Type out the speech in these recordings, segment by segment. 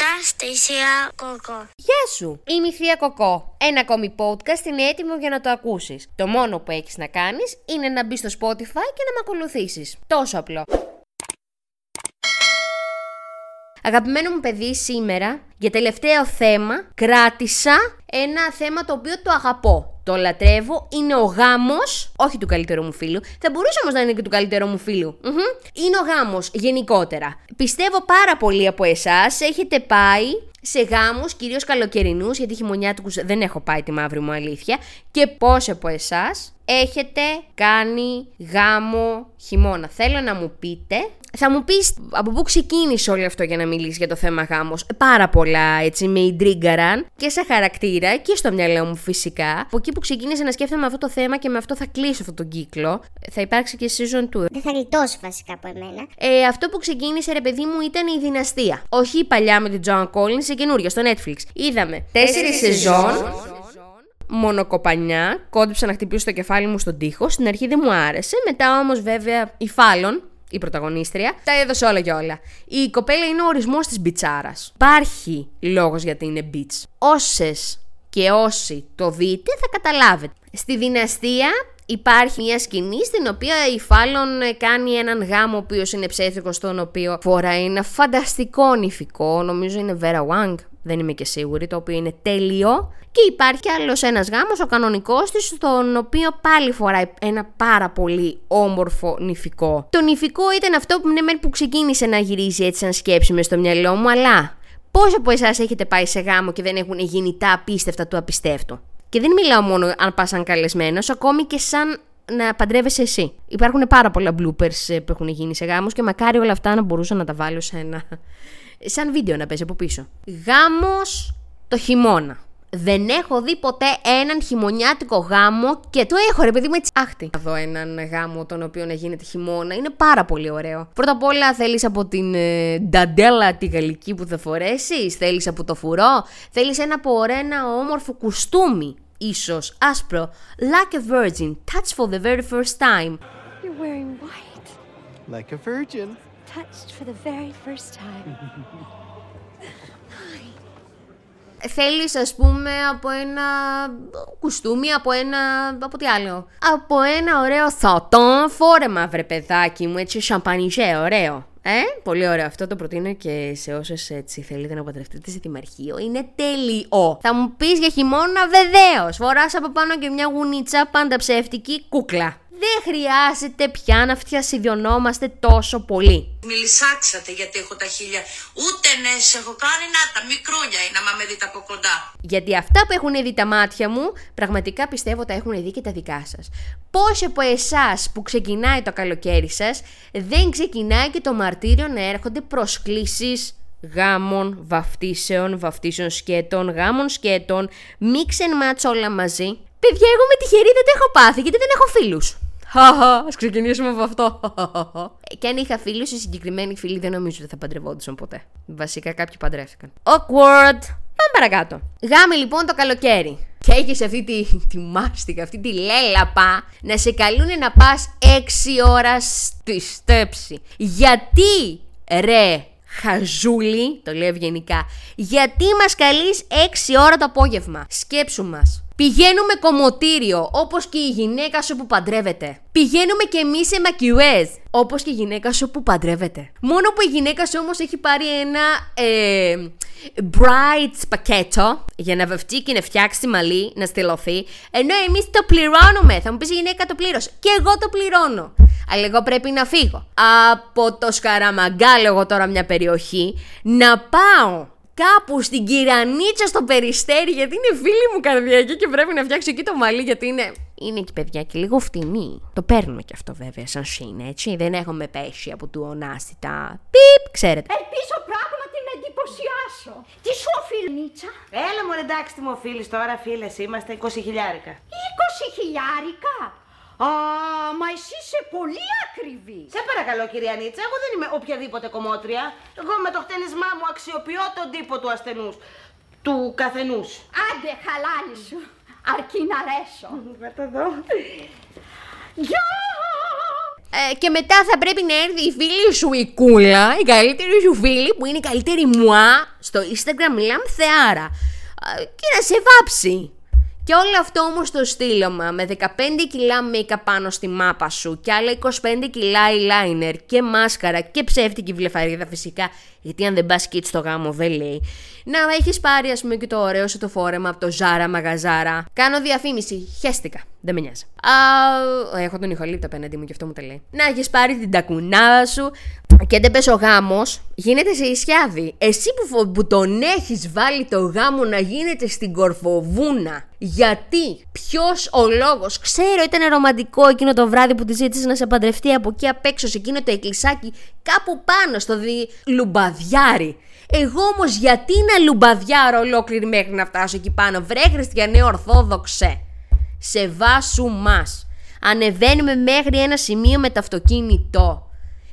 Θεία Κοκό. Γεια σου! Είμαι η Θεία Κοκό. Ένα ακόμη podcast είναι έτοιμο για να το ακούσεις. Το μόνο που έχεις να κάνεις είναι να μπει στο Spotify και να με ακολουθήσεις. Τόσο απλό. Αγαπημένο μου παιδί, σήμερα για τελευταίο θέμα κράτησα ένα θέμα το οποίο το αγαπώ. Το λατρεύω, είναι ο γάμος, όχι του καλύτερου μου φίλου. Θα μπορούσε όμως να είναι και του καλύτερου μου φιλου Είναι ο γάμος γενικότερα. Πιστεύω πάρα πολλοί από εσάς έχετε πάει σε γάμους, κυρίως καλοκαιρινούς, γιατί χειμωνιάτικους δεν έχω πάει τη μαύρη μου αλήθεια, και πόσοι από εσάς; Έχετε κάνει γάμο χειμώνα. Θέλω να μου πείτε θα μου πεις από πού ξεκίνησε όλο αυτό για να μιλήσεις για το θέμα γάμος. Πάρα πολλά έτσι με ιντρίγκαραν και σε χαρακτήρα και στο μυαλό μου φυσικά. Από εκεί που ξεκίνησε να σκέφτομαι αυτό το θέμα και με αυτό θα κλείσω αυτόν τον κύκλο. Θα υπάρξει και season 2. Δεν θα γλιτώσει βασικά από εμένα. Ε, αυτό που ξεκίνησε ρε παιδί μου ήταν η δυναστεία. Όχι η παλιά με την Joan Collins, η καινούργια στο Netflix. Είδαμε τέσσερις σεζόν μονοκοπανιά, κόντυψα να χτυπήσω το κεφάλι μου στον τοίχο. Στην αρχή δεν μου άρεσε, μετά όμως βέβαια η Φάλων η πρωταγωνίστρια, τα έδωσε όλα και όλα. Η κοπέλα είναι ο ορισμός της μπιτσάρας. Υπάρχει λόγος γιατί είναι μπιτς. Όσες και όσοι το δείτε θα καταλάβετε. Στη δυναστεία υπάρχει μια σκηνή στην οποία η Φάλων κάνει έναν γάμο ο οποίος είναι ψεύτικο, στον οποίο φοράει ένα φανταστικό νηφικό, νομίζω είναι Vera Wang, δεν είμαι και σίγουρη, το οποίο είναι τέλειο. Και υπάρχει κι άλλος ένας γάμος, ο κανονικός της, στον οποίο πάλι φοράει ένα πάρα πολύ όμορφο νηφικό. Το νηφικό ήταν αυτό που, ναι, που ξεκίνησε να γυρίζει έτσι σαν σκέψη μες στο μυαλό μου, αλλά πόσοι από εσάς έχετε πάει σε γάμο και δεν έχουν γίνει τα απίστευτα του απιστεύτου. Και δεν μιλάω μόνο αν πας σαν καλεσμένος, ακόμη και σαν να παντρεύεσαι εσύ. Υπάρχουν πάρα πολλά bloopers ε, που έχουν γίνει σε γάμους και μακάρι όλα αυτά να μπορούσα να τα βάλω σε ένα. Σαν βίντεο να παίζει από πίσω. Γάμος το χειμώνα. Δεν έχω δει ποτέ έναν χειμωνιάτικο γάμο και το έχω ρε παιδί μου έτσι άχτη. Να δω έναν γάμο τον οποίο να γίνεται χειμώνα. Είναι πάρα πολύ ωραίο. Πρώτα απ' όλα θέλεις από την ε, νταντέλα τη γαλλική που θα φορέσεις, θέλεις από το φουρό, θέλεις ένα από ένα όμορφο κουστούμι; Ίσως άσπρο, like a virgin, touch for the very first time. You're wearing white. Like a virgin. Touched for the very first time. θέλεις ας πούμε από ένα κουστούμι, από ένα, από τι άλλο; Από ένα ωραίο θωτό φόρεμα βρε παιδάκι μου, έτσι σαμπανιζέ, ωραίο. Ε, πολύ ωραίο. Αυτό το προτείνω και σε όσες έτσι θέλετε να παντρευτείτε σε δημαρχείο. Είναι τέλειο. Θα μου πεις για χειμώνα, βεβαίως. Φοράς από πάνω και μια γουνίτσα πάντα ψεύτικη κούκλα δεν χρειάζεται πια να φτιασιδιωνόμαστε τόσο πολύ. Μιλισάξατε γιατί έχω τα χίλια. Ούτε ναι, έχω κάνει να τα μικρόνια είναι άμα με δείτε από κοντά. Γιατί αυτά που έχουν δει τα μάτια μου, πραγματικά πιστεύω τα έχουν δει και τα δικά σας. Πόσοι από εσάς που ξεκινάει το καλοκαίρι σας, δεν ξεκινάει και το μαρτύριο να έρχονται προσκλήσεις γάμων, βαφτίσεων, βαφτίσεων σκέτων, γάμων σκέτων, μίξεν μάτς όλα μαζί. Παιδιά, εγώ με τυχερή δεν το έχω πάθει γιατί δεν έχω φίλους. Α ξεκινήσουμε από αυτό. και αν είχα φίλους, οι συγκεκριμένοι φίλοι δεν νομίζω ότι θα παντρευόντουσαν ποτέ. Βασικά κάποιοι παντρεύτηκαν. Awkward. Πάμε παρακάτω. Γάμι λοιπόν το καλοκαίρι. Και έχεις αυτή τη, τη μάστιγα, αυτή τη λέλαπα να σε καλούν να πας 6 ώρας στη στέψη. Γιατί ρε χαζούλη, το λέω ευγενικά, γιατί μας καλείς 6 ώρα το απόγευμα; Σκέψου μας. Πηγαίνουμε κομμωτήριο, όπως και η γυναίκα σου που παντρεύεται. Πηγαίνουμε και εμείς σε μακιουέζ, όπως και η γυναίκα σου που παντρεύεται. Μόνο που η γυναίκα σου όμως έχει πάρει ένα ε, bright πακέτο για να βευτεί και να φτιάξει μαλλί, να στελωθεί, ενώ εμείς το πληρώνουμε. Θα μου πεις η γυναίκα το πλήρωσε. Και εγώ το πληρώνω. Αλλά εγώ πρέπει να φύγω από το Σκαραμαγκάλ, τώρα μια περιοχή, να πάω κάπου στην Κυρανίτσα στο Περιστέρι, γιατί είναι φίλη μου καρδιακή και πρέπει να φτιάξω εκεί το μαλλί, γιατί είναι. Είναι και παιδιά και λίγο φτηνή. Το παίρνουμε και αυτό βέβαια σαν σύν, έτσι. Δεν έχουμε πέσει από του ονάστητα. Πιπ, ξέρετε. Ελπίζω πράγματι να εντυπωσιάσω. Τι σου οφείλει, Νίτσα; Έλα μου εντάξει τι μου οφείλεις τώρα, φίλες, είμαστε 20 χιλιάρικα. 20 χιλιάρικα; Α, μα εσύ είσαι πολύ ακριβή. Σε παρακαλώ, κυρία Νίτσα, εγώ δεν είμαι οποιαδήποτε κομμότρια. Εγώ με το χτένισμά μου αξιοποιώ τον τύπο του ασθενούς. Του καθενούς. Άντε, χαλάλι σου. Αρκεί να ρέσω. το δω. Γεια! Ε, και μετά θα πρέπει να έρθει η φίλη σου η κούλα, η καλύτερη σου φίλη που είναι η καλύτερη μουά στο Instagram μιλάμε θεάρα. Ε, και να σε βάψει. Και όλο αυτό όμως το στείλωμα με 15 κιλά make πάνω στη μάπα σου και άλλα 25 κιλά eyeliner και μάσκαρα και ψεύτικη βλεφαρίδα φυσικά, γιατί αν δεν πας kit στο γάμο δεν λέει. Να έχεις πάρει, ας πούμε, και το ωραίο σου το φόρεμα από το Ζάρα Μαγαζάρα. Κάνω διαφήμιση. Χαίστηκα. Δεν με νοιάζει. Α, έχω τον ηχολήπτο απέναντί μου και αυτό μου το λέει. Να έχεις πάρει την τακουνάδα σου. Και δεν πες ο γάμος, γίνεται σε ισιάδι. Εσύ που, φο- που τον έχεις βάλει το γάμο να γίνεται στην κορφοβούνα. Γιατί, ποιος ο λόγος, ξέρω ήταν ρομαντικό εκείνο το βράδυ που τη ζήτησε να σε παντρευτεί από εκεί απ' έξω σε εκείνο το εκκλησάκι κάπου πάνω στο δι... λουμπαδιάρι. Εγώ όμως γιατί να λουμπαδιάρω ολόκληρη μέχρι να φτάσω εκεί πάνω, βρε χριστιανέ Ορθόδοξε. Σε βάσου μας. Ανεβαίνουμε μέχρι ένα σημείο με το αυτοκίνητο.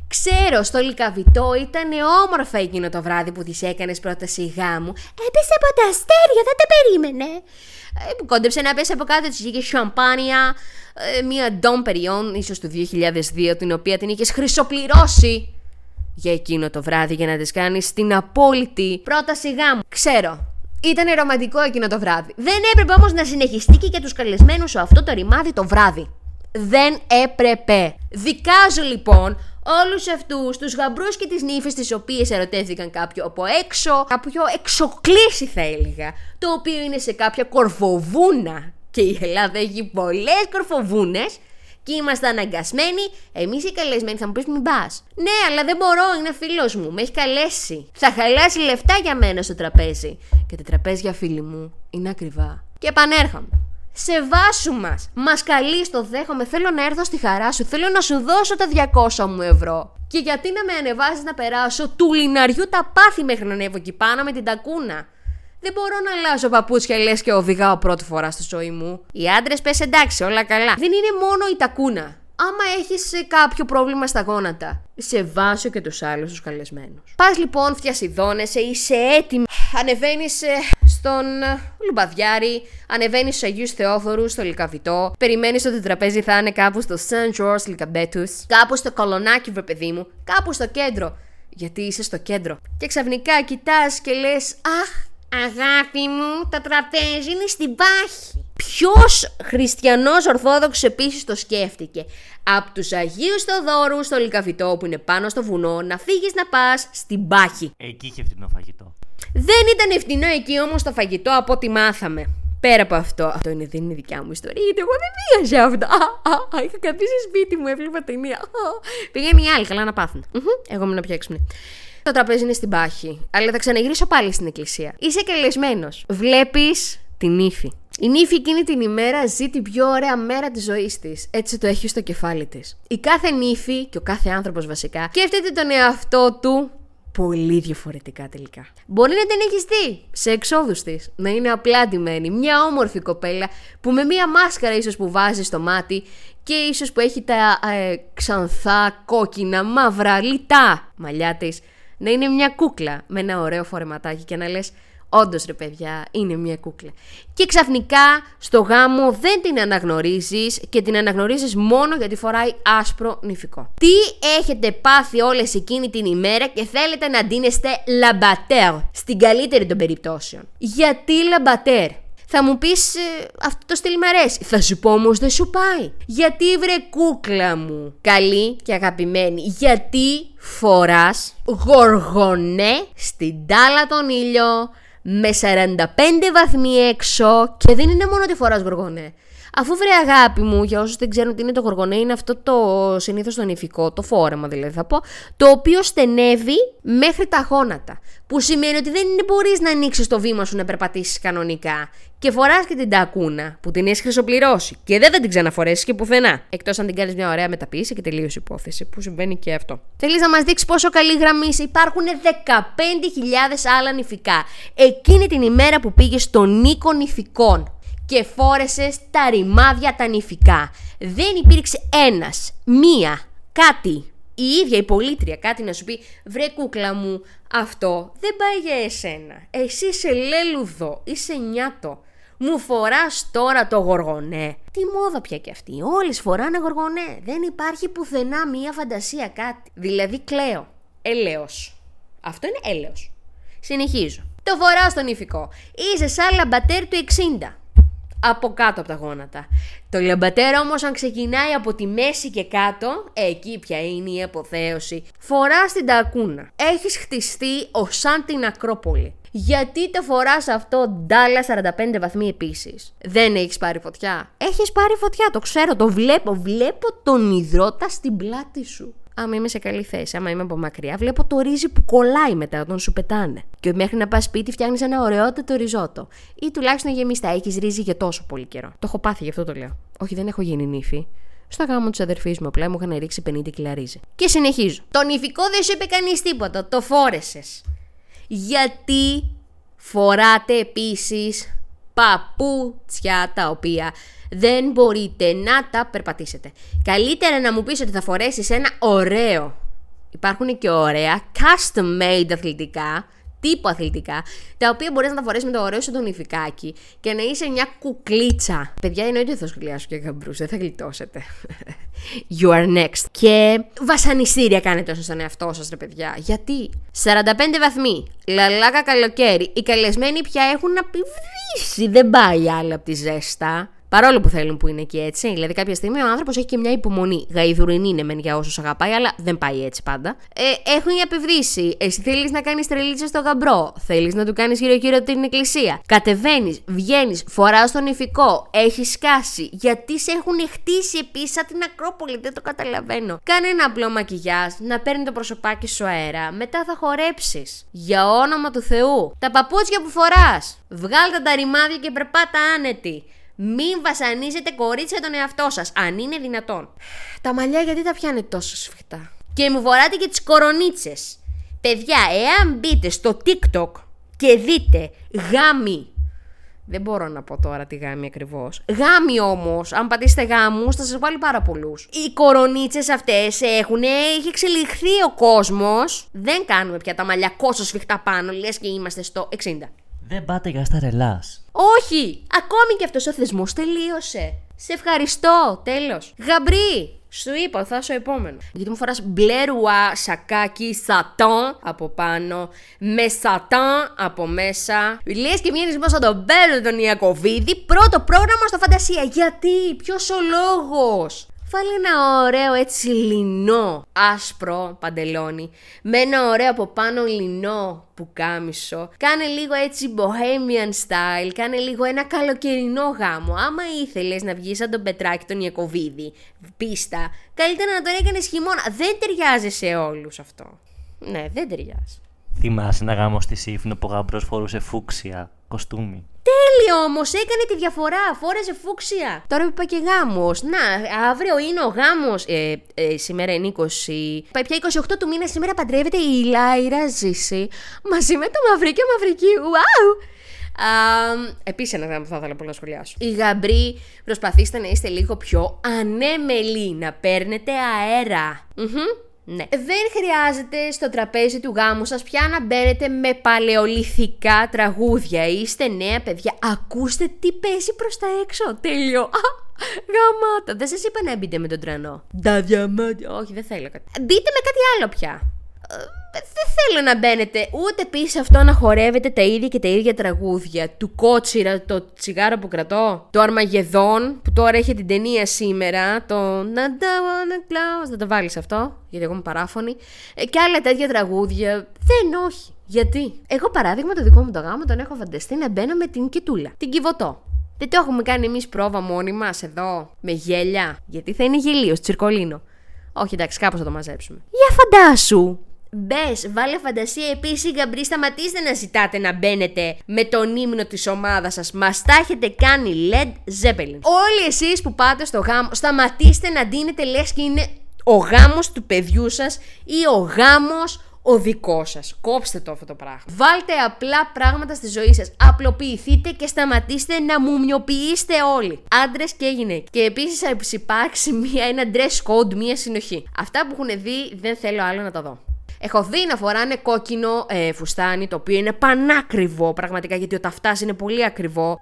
Ξέρω, στο λικαβιτό ήταν όμορφα εκείνο το βράδυ που της έκανες πρόταση γάμου. Έπεσε από τα αστέρια, δεν τα περίμενε. Ε, που κόντεψε να πέσει από κάτω, της είχε σαμπάνια, ε, μία Dom Perignon, ίσως του 2002, την οποία την είχες χρυσοπληρώσει για εκείνο το βράδυ για να της κάνεις την απόλυτη πρόταση γάμου. Ξέρω, ήταν ρομαντικό εκείνο το βράδυ. Δεν έπρεπε όμως να συνεχιστεί και για τους καλεσμένους σου αυτό το ρημάδι το βράδυ. Δεν έπρεπε. Δικάζω λοιπόν όλους αυτούς τους γαμπρούς και τις νύφες τις οποίες ερωτεύτηκαν κάποιο από έξω, κάποιο εξοκλήσι θα έλεγα, το οποίο είναι σε κάποια κορφοβούνα. Και η Ελλάδα έχει πολλές κορφοβούνες και είμαστε αναγκασμένοι, εμείς οι καλεσμένοι θα μου πεις μην πας. Ναι, αλλά δεν μπορώ, είναι φίλος μου, με έχει καλέσει. Θα χαλάσει λεφτά για μένα στο τραπέζι. Και τα τραπέζια, φίλοι μου, είναι ακριβά. Και επανέρχομαι. Σε βάσου μας. Μας καλεί, το δέχομαι. Θέλω να έρθω στη χαρά σου. Θέλω να σου δώσω τα 200 μου ευρώ. Και γιατί να με ανεβάζει να περάσω του λιναριού τα πάθη μέχρι να ανέβω εκεί πάνω με την τακούνα. Δεν μπορώ να αλλάζω παπούτσια λες και οδηγάω πρώτη φορά στη ζωή μου. Οι άντρες πες εντάξει, όλα καλά. Δεν είναι μόνο η τακούνα. Άμα έχεις κάποιο πρόβλημα στα γόνατα, σε βάσω και τους άλλους τους καλεσμένους. Πας λοιπόν, φτιασιδώνεσαι, είσαι έτοιμη. Ανεβαίνεις στον ε, Λουμπαδιάρη, ανεβαίνεις στους Αγίους Θεόφορους, στο Λικαβιτό. Περιμένεις ότι το τραπέζι θα είναι κάπου στο St. George Λικαμπέτου, κάπου στο Κολονάκι, βρε παιδί μου, κάπου στο κέντρο. Γιατί είσαι στο κέντρο. Και ξαφνικά κοιτάς και λες, Αχ, Αγάπη μου, το τραπέζι είναι στην πάχη. Ποιος χριστιανός Ορθόδοξος επίσης το σκέφτηκε; Από τους Αγίους Θεοδόρου στο Λικαβιτό που είναι πάνω στο βουνό να φύγεις να πας στην πάχη. Εκεί είχε φτηνό φαγητό. Δεν ήταν ευθυνό εκεί όμως το φαγητό από ό,τι μάθαμε. Πέρα από αυτό. Αυτό είναι, δεν είναι δικιά μου ιστορία, γιατί εγώ δεν πήγα σε αυτό. Α, α, α, είχα καθίσει σπίτι μου, έβλεπα ταινία. Α, Πήγαινε οι άλλοι, καλά να πάθουν. Μμμ, Εγώ ήμουν πιο έξυπνη. Το τραπέζι είναι στην πάχη, αλλά θα ξαναγυρίσω πάλι στην εκκλησία. Είσαι καλεσμένο. Βλέπεις την ύφη. Η νύφη εκείνη την ημέρα ζει την πιο ωραία μέρα της ζωής της. Έτσι το έχει στο κεφάλι της. Η κάθε νύφη και ο κάθε άνθρωπος βασικά σκέφτεται τον εαυτό του πολύ διαφορετικά τελικά. Μπορεί να την έχεις δει σε εξόδους της, να είναι απλά ντυμένη, μια όμορφη κοπέλα που με μια μάσκαρα ίσως που βάζει στο μάτι και ίσως που έχει τα ε, ξανθά, κόκκινα, μαύρα, λιτά μαλλιά της, να είναι μια κούκλα με ένα ωραίο φορεματάκι και να λες Όντως ρε παιδιά, είναι μια κούκλα. Και ξαφνικά στο γάμο δεν την αναγνωρίζεις και την αναγνωρίζεις μόνο γιατί φοράει άσπρο νηφικό. Τι έχετε πάθει όλες εκείνη την ημέρα και θέλετε να ντύνεστε λαμπατέρ, στην καλύτερη των περιπτώσεων; Γιατί λαμπατέρ; Θα μου πεις αυτό το στυλ μ' αρέσει. Θα σου πω όμως δεν σου πάει. Γιατί βρε κούκλα μου. Καλή και αγαπημένη. Γιατί φοράς γοργονέ στην τάλα τον ήλιο με 45 βαθμοί έξω και δεν είναι μόνο ότι φοράς γοργονέ. Αφού βρε αγάπη μου, για όσους δεν ξέρουν τι είναι το γοργονέ, είναι αυτό το συνήθως το νηφικό, το φόρεμα δηλαδή θα πω, το οποίο στενεύει μέχρι τα γόνατα. Που σημαίνει ότι δεν μπορείς να ανοίξεις το βήμα σου να περπατήσεις κανονικά. Και φοράς και την τακούνα που την έχεις χρυσοπληρώσει. Και δεν θα την ξαναφορέσεις και πουθενά. Εκτός αν την κάνεις μια ωραία μεταποίηση και τελείωσε υπόθεση, που συμβαίνει και αυτό. Θέλεις να μας δείξεις πόσο καλή γραμμή είσαι; Υπάρχουν 15.000 άλλα νηφικά. Εκείνη την ημέρα που πήγες στον Νίκο Νηφικών και φόρεσε τα ρημάδια τα νηφικά. Δεν υπήρξε ένας, μία, κάτι, η ίδια η πολίτρια κάτι να σου πει «Βρε κούκλα μου, αυτό δεν πάει για εσένα. Εσύ είσαι λέλουδο, είσαι νιάτο. Μου φοράς τώρα το γοργονέ. Τι μόδα πια και αυτή. Όλες φοράνε γοργονέ. Δεν υπάρχει πουθενά μία φαντασία κάτι. Δηλαδή κλαίω. Έλεος. Αυτό είναι έλεος. Συνεχίζω. Το φοράω στον ηφικό. Είσαι σαν λαμπατέρ του 60. Από κάτω από τα γόνατα. Το λαμπατέρ όμως αν ξεκινάει από τη μέση και κάτω, εκεί πια είναι η αποθέωση. Φοράς την τακούνα. Έχεις χτιστεί ως σαν την Ακρόπολη. Γιατί το φοράς αυτό ντάλα 45 βαθμοί επίσης; Δεν έχεις πάρει φωτιά; Έχεις πάρει φωτιά, το ξέρω, το βλέπω. Βλέπω τον υδρότα στην πλάτη σου άμα είμαι σε καλή θέση, άμα είμαι από μακριά, βλέπω το ρύζι που κολλάει μετά όταν σου πετάνε. Και μέχρι να πας σπίτι, φτιάχνεις ένα ωραιότατο ριζότο. Ή τουλάχιστον γεμιστά, έχεις ρύζι για τόσο πολύ καιρό. Το έχω πάθει, γι' αυτό το λέω. Όχι, δεν έχω γίνει νύφη. Στο γάμο της αδερφής μου, απλά μου είχαν ρίξει 50 κιλά ρύζι. Και συνεχίζω. Τον νηφικό δεν σου είπε κανείς τίποτα, το φόρεσες. Γιατί φοράτε επίσης παπούτσια τα οποία δεν μπορείτε να τα περπατήσετε. Καλύτερα να μου πεις ότι θα φορέσεις ένα ωραίο. Υπάρχουν και ωραία custom made αθλητικά, τύπου αθλητικά, τα οποία μπορείς να τα φορέσεις με το ωραίο σου τον υφικάκι και να είσαι μια κουκλίτσα. Παιδιά, εννοείται θα σχολιάσω και γαμπρούς, δεν θα γλιτώσετε. You are next. Και βασανιστήρια κάνετε όσο στον εαυτό σας, ρε παιδιά. Γιατί; 45 βαθμοί, λαλάκα καλοκαίρι, οι καλεσμένοι πια έχουν απειβρίσει. Δεν πάει άλλο από τη ζέστα. Παρόλο που θέλουν που είναι και έτσι. Δηλαδή, κάποια στιγμή ο άνθρωπος έχει και μια υπομονή. Γαϊδουρινή είναι μεν για όσους αγαπάει, αλλά δεν πάει έτσι πάντα. Ε, έχουν απευρήσει. Εσύ θέλεις να κάνεις τρελίτσα στο γαμπρό; Θέλεις να του κάνεις γύρω-γύρω την εκκλησία; Κατεβαίνεις, βγαίνεις, φοράς τον ηφικό. Έχεις σκάσει. Γιατί σε έχουν χτίσει επίσης σαν την Ακρόπολη. Δεν το καταλαβαίνω. Κάνε ένα απλό μακιγιάζ, να παίρνει το προσωπάκι σου αέρα. Μετά θα χορέψεις. Για όνομα του Θεού. Τα παπούτσια που φοράς. Βγάλτε τα ρημάδια και περπάτα άνετη. Μην βασανίζετε κορίτσια τον εαυτό σας, αν είναι δυνατόν. Τα μαλλιά γιατί τα πιάνετε τόσο σφιχτά; Και μου φοράτε και τις κορονίτσες. Παιδιά, εάν μπείτε στο TikTok και δείτε γάμι. Δεν μπορώ να πω τώρα τι γάμι ακριβώς. Γάμι όμως, αν πατήσετε γάμους, θα σας βάλει πάρα πολλούς. Οι κορονίτσες αυτές έχουν. Έχει εξελιχθεί ο κόσμος. Δεν κάνουμε πια τα μαλλιά κόσο σφιχτά πάνω, λες και είμαστε στο 60. Δεν πάτε για στα ρελάς. Όχι! Ακόμη και αυτός ο θεσμός τελείωσε. Σε ευχαριστώ! Τέλος. Γαμπρί! Σου είπα, θα είσαι ο επόμενος. Γιατί μου φοράς μπλε ρουά, σακάκι, σατάν από πάνω, με σατάν από μέσα. Λες και βγαίνεις μέσα τον Μπέλο τον Ιακοβίδη, πρώτο πρόγραμμα στο φαντασία. Γιατί, ποιος ο λόγος; Βάλε ένα ωραίο έτσι λινό άσπρο παντελόνι με ένα ωραίο από πάνω λινό πουκάμισο. Κάνε λίγο έτσι bohemian style, κάνε λίγο ένα καλοκαιρινό γάμο. Άμα ήθελες να βγεις σαν τον Πετράκη τον Ιακωβίδη, πίστα, καλύτερα να τον έκανες χειμώνα. Δεν ταιριάζει σε όλους αυτό. Ναι, δεν ταιριάζει. Θυμάσαι ένα γάμο στη Σύφνο που ο γαμπρός φορούσε φούξια κοστούμι. Τέλειο όμως, έκανε τη διαφορά. Φόρεσε φούξια. Τώρα που είπα και γάμος. Να, αύριο είναι ο γάμος. Ε, ε, σήμερα είναι 20. Πια 28 του μήνα σήμερα παντρεύεται η Λάιρα Ζήση μαζί με το Μαυρίκιο Μαυρική. Wow! Επίσης, ένα γράμμα που θα ήθελα πολύ να σχολιάσω. Οι γαμπροί, προσπαθήστε να είστε λίγο πιο ανέμελοι, να παίρνετε αέρα. Ναι. Δεν χρειάζεται στο τραπέζι του γάμου σας πια να μπαίνετε με παλαιολιθικά τραγούδια. Είστε νέα παιδιά. Ακούστε τι παίζει προς τα έξω. Τέλειο. Α, γαμάτα. Δεν σας είπα να μπείτε με τον τρανό. Τα διαμάτια. Όχι, δεν θέλω κάτι. Μπείτε με κάτι άλλο πια. Ε, δεν θέλω να μπαίνετε ούτε πίσω αυτό να χορεύετε τα ίδια και τα ίδια τραγούδια. Του Κότσιρα, το τσιγάρο που κρατώ. Το Αρμαγεδόν, που τώρα έχει την ταινία σήμερα. Το Να wanna close. Δεν το βάλεις αυτό, γιατί εγώ είμαι παράφωνη. Ε, και άλλα τέτοια τραγούδια. Δεν όχι. Γιατί; Εγώ παράδειγμα το δικό μου το γάμο τον έχω φανταστεί να μπαίνω με την κοιτούλα. Την κυβωτό. Δεν το έχουμε κάνει εμείς πρόβα μόνοι μας εδώ, με γέλια. Γιατί θα είναι γελίο, τσιρκολίνο. Όχι, εντάξει, κάπως θα το μαζέψουμε. Για φαντάσου, Μπες, βάλε φαντασία επίσης, γαμπρί, σταματήστε να ζητάτε να μπαίνετε με τον ύμνο της ομάδας σας. Μας τα έχετε κάνει Led Zeppelin. Όλοι εσείς που πάτε στο γάμο, σταματήστε να δίνετε λες και είναι ο γάμος του παιδιού σας ή ο γάμος ο δικός σας. Κόψτε το αυτό το πράγμα. Βάλτε απλά πράγματα στη ζωή σας. Απλοποιηθείτε και σταματήστε να μουμιοποιήσετε όλοι. Άντρες και γυναίκες. Και επίσης θα υπάρξει μια, ένα dress code, μια συνοχή. Αυτά που έχουν δει δεν θέλω άλλο να τα δω. Έχω δει να φοράνε κόκκινο ε, φουστάνι, το οποίο είναι πανάκριβο πραγματικά, γιατί ο ταυτάς είναι πολύ ακριβό.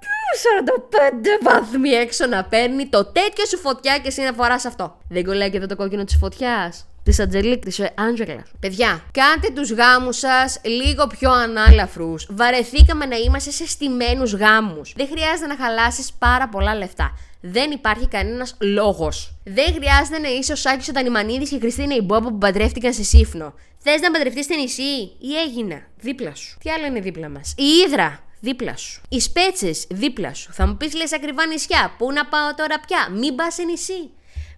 45 βαθμοί έξω να παίρνει το τέτοιο σου φωτιά και εσύ να φοράς αυτό. Δεν κολλάει και εδώ το κόκκινο της φωτιάς. Της Αντζελίκ, της Άντζελα. Παιδιά, κάντε τους γάμους σας λίγο πιο ανάλαφρους. Βαρεθήκαμε να είμαστε σε στημένου γάμους. Δεν χρειάζεται να χαλάσεις πάρα πολλά λεφτά. Δεν υπάρχει κανένας λόγος. Δεν χρειάζεται να είσαι ο Σάκης ο Τανιμανίδη και η Χριστίνα Ιμπόμπο που παντρεύτηκαν σε σύφνο. Θες να παντρευτείς στη νησί ή έγινα δίπλα σου. Τι άλλο είναι δίπλα μας; Η Ήδρα δίπλα σου. Οι σπέτσες δίπλα σου. Θα μου πεις λες ακριβά νησιά. Πού να πάω τώρα πια; Μην πας σε νησί.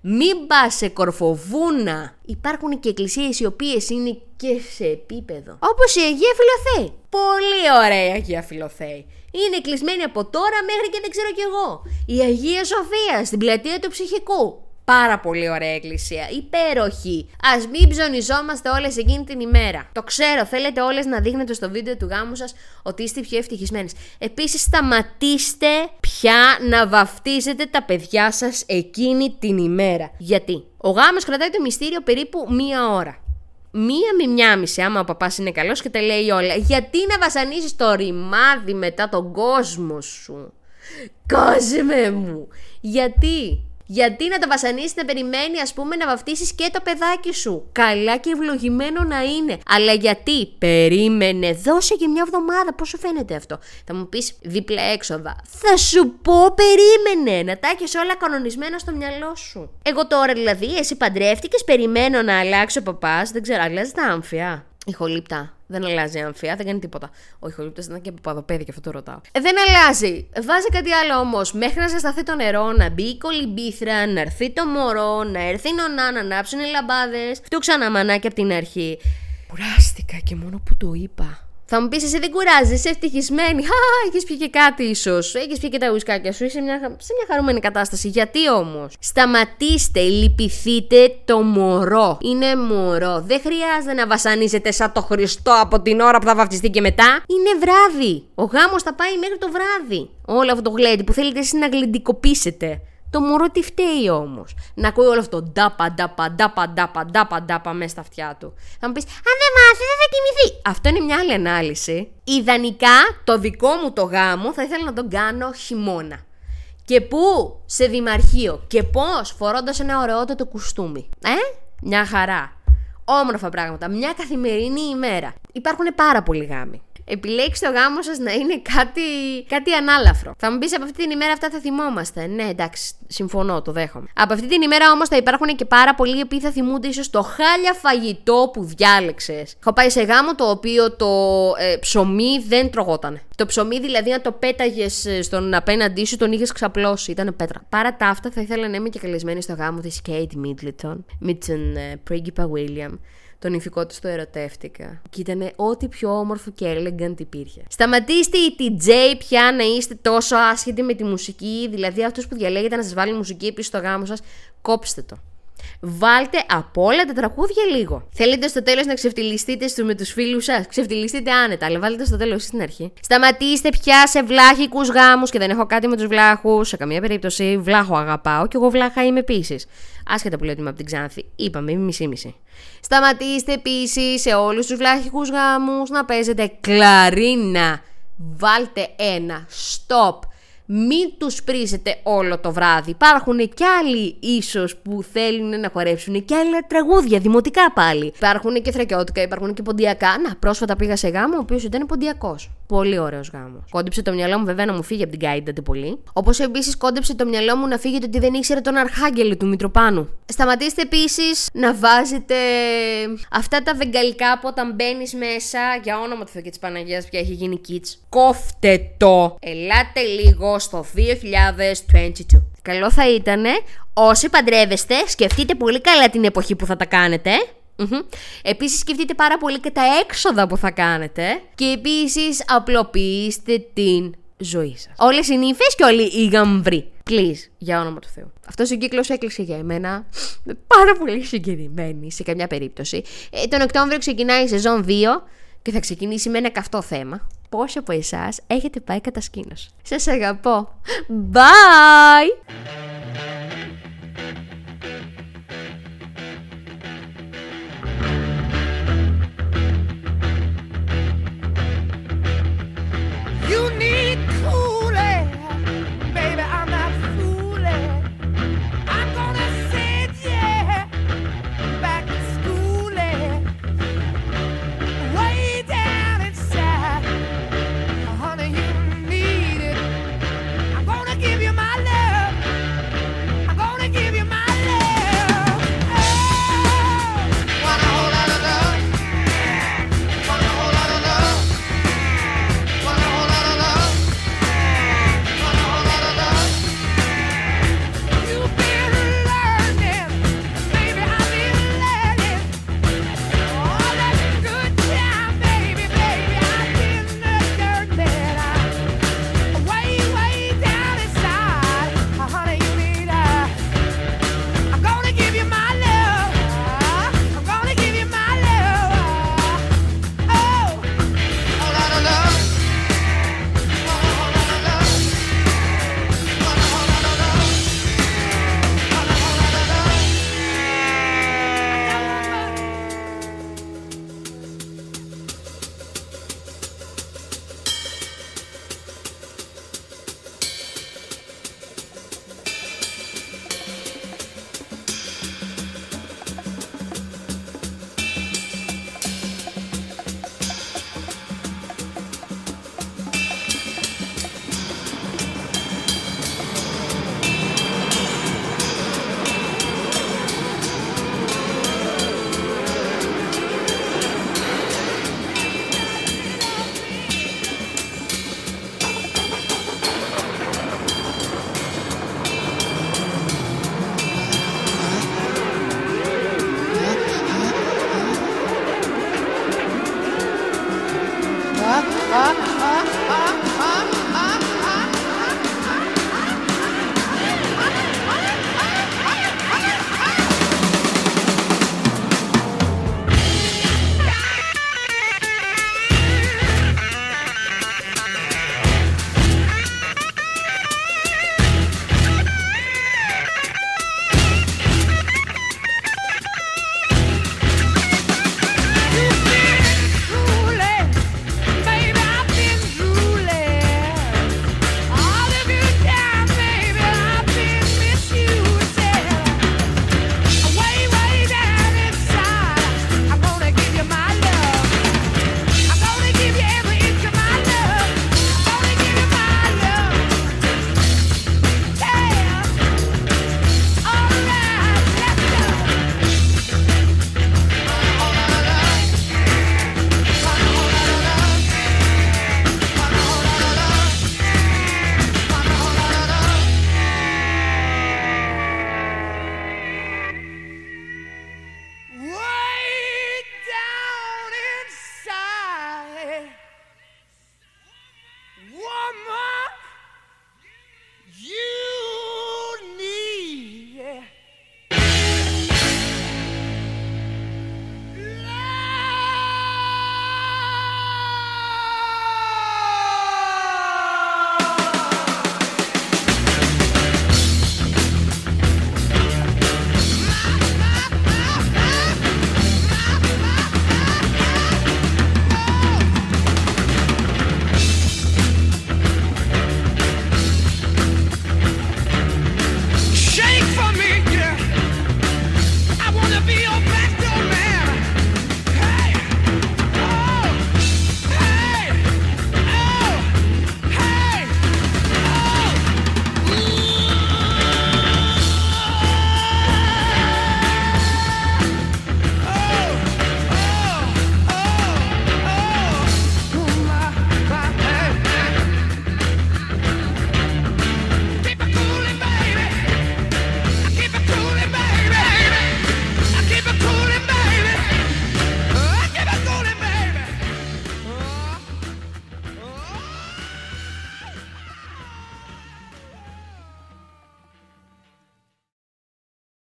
Μην πας σε κορφοβούνα. Υπάρχουν και εκκλησίες οι οποίες είναι και σε επίπεδο. Όπως η Αγία Φιλοθέη. Πολύ ωραία η Αγία Φιλοθέη. Είναι κλεισμένη από τώρα μέχρι και δεν ξέρω κι εγώ. Η Αγία Σοφία στην πλατεία του ψυχικού. Πάρα πολύ ωραία εκκλησία. Υπέροχη. Α μην ψωνιζόμαστε όλες εκείνη την ημέρα. Το ξέρω, θέλετε όλες να δείχνετε στο βίντεο του γάμου σας ότι είστε πιο ευτυχισμένες. Επίσης, σταματήστε πια να βαφτίζετε τα παιδιά σας εκείνη την ημέρα. Γιατί; Ο γάμος κρατάει το μυστήριο περίπου μία ώρα. Μία με μία μισή, άμα ο παπάς είναι καλός και τα λέει όλα. Γιατί να βασανίζει το ρημάδι μετά τον κόσμο σου; Κόσμε μου. Γιατί; Γιατί να τα βασανίσεις να περιμένει, ας πούμε, να βαφτίσεις και το παιδάκι σου. Καλά και ευλογημένο να είναι. Αλλά γιατί; Περίμενε, δώσε και μια εβδομάδα. Πώς σου φαίνεται αυτό; Θα μου πεις δίπλα έξοδα. Θα σου πω, περίμενε. Να τα έχεις όλα κανονισμένα στο μυαλό σου. Εγώ τώρα δηλαδή, εσύ παντρεύτηκες, περιμένω να αλλάξει ο παπάς. Δεν ξέρω, αλλάζεις τα άμφια. Ηχολήπτα. Δεν αλλάζει αμφία, δεν κάνει τίποτα. Ο ηχολήπτα ήταν και παπαδοπέδι και αυτό το ρωτάω. Ε, δεν αλλάζει. Βάζει κάτι άλλο όμως. Μέχρι να ζεσταθεί το νερό, να μπει η κολυμπήθρα, να έρθει το μωρό, να έρθει η νονά, να ανάψουν οι λαμπάδες. Φτού ξανά μανάκι από την αρχή. Κουράστηκα και μόνο που το είπα. Θα μου πεις, εσύ δεν κουράζει, είσαι ευτυχισμένη. Χα, έχεις πιει και κάτι ίσως. Έχεις πιει και τα ουσκάκια σου. Είσαι μια, σε μια χαρούμενη κατάσταση. Γιατί όμως; Σταματήστε, λυπηθείτε το μωρό. Είναι μωρό. Δεν χρειάζεται να βασανίζετε σαν το Χριστό από την ώρα που θα βαφτιστεί και μετά. Είναι βράδυ. Ο γάμος θα πάει μέχρι το βράδυ. Όλο αυτό το γλέντι που θέλετε εσείς να γλεντικοποιήσετε. Το μωρό τι φταίει όμως. Να ακούει όλο αυτό ντάπα, ντάπα, ντάπα, ντάπα, ντάπα, ντάπα μέσα στα αυτιά του. Θα μου πεις, Αν δεν μάθει, δεν θα κοιμηθεί. Αυτό είναι μια άλλη ανάλυση. Ιδανικά, το δικό μου το γάμο θα ήθελα να τον κάνω χειμώνα. Και πού; Σε δημαρχείο. Και πώς; Φορώντας ένα ωραιότατο κουστούμι. Ε; Μια χαρά. Όμορφα πράγματα. Μια καθημερινή ημέρα. Υπάρχουν πάρα πολλοί γάμοι επιλέξτε το γάμο σας να είναι κάτι, κάτι ανάλαφρο. Θα μου πεις από αυτή την ημέρα αυτά θα θυμόμαστε. Ναι, εντάξει, συμφωνώ, το δέχομαι. Από αυτή την ημέρα όμως θα υπάρχουν και πάρα πολλοί οι οποίοι θα θυμούνται ίσως το χάλια φαγητό που διάλεξες. Έχω πάει σε γάμο το οποίο το ε, ψωμί δεν τρογόταν. Το ψωμί δηλαδή να το πέταγες ε, στον απέναντί σου, τον είχες ξαπλώσει. Ήταν πέτρα. Παρά τα αυτά, θα ήθελα να είμαι και καλεσμένη στο γάμο της Kate Middleton με τον ε, Πρίγκιπα William τον ηφικό του το ερωτεύτηκα. Και ήταν ό,τι πιο όμορφο και elegant υπήρχε. Σταματήστε οι TJ πια να είστε τόσο άσχετοι με τη μουσική, δηλαδή αυτού που διαλέγετε να σας βάλει μουσική επίση στο γάμο σας, κόψτε το. Βάλτε από όλα τα τραγούδια λίγο. Θέλετε στο τέλος να ξεφτυλιστείτε με τους φίλους σας; Ξεφτυλιστείτε άνετα, αλλά βάλτε στο τέλος στην αρχή. Σταματήστε πια σε βλάχικους γάμους και δεν έχω κάτι με τους βλάχους. Σε καμία περίπτωση βλάχο αγαπάω και εγώ βλάχα είμαι επίσης. Άσχετα που λέω ότι είμαι από την Ξάνθη. Είπαμε, είμαι μισή-μισή. Σταματήστε επίσης σε όλους τους βλάχικους γάμους να παίζετε κλαρίνα. Βάλτε ένα stop μην τους πρίζετε όλο το βράδυ. Υπάρχουν και άλλοι ίσως που θέλουν να χορέψουν και άλλα τραγούδια, δημοτικά πάλι. Υπάρχουν και θρακιώτικα, υπάρχουν και ποντιακά. Να, πρόσφατα πήγα σε γάμο, ο οποίος ήταν ποντιακός. Πολύ ωραίος γάμος. Κόντεψε το μυαλό μου βέβαια να μου φύγει από την Κάιντα πολύ. Όπως επίσης κόντεψε το μυαλό μου να φύγει το ότι δεν ήξερε τον Αρχάγγελο του Μητροπάνου. Σταματήστε επίσης να βάζετε αυτά τα βεγγαλικά από όταν μπαίνεις μέσα για όνομα του Θεού και της Παναγίας πια έχει γίνει kids. Κόφτε το! Ελάτε λίγο στο 2022. Καλό θα ήταν όσοι παντρεύεστε, σκεφτείτε πολύ καλά την εποχή που θα τα κάνετε. Mm-hmm. Επίσης σκεφτείτε πάρα πολύ και τα έξοδα που θα κάνετε και επίσης απλοποιήστε την ζωή σας. Όλες οι νύφες και όλοι οι γαμβροί. Please, για όνομα του Θεού. Αυτός ο κύκλος έκλεισε για εμένα με πάρα πολύ συγκεκριμένη σε καμιά περίπτωση. Ε, τον Οκτώβριο ξεκινάει η σεζόν 2 και θα ξεκινήσει με ένα καυτό θέμα. Πόσοι από εσάς έχετε πάει κατά σκήνος. Σας αγαπώ. Bye!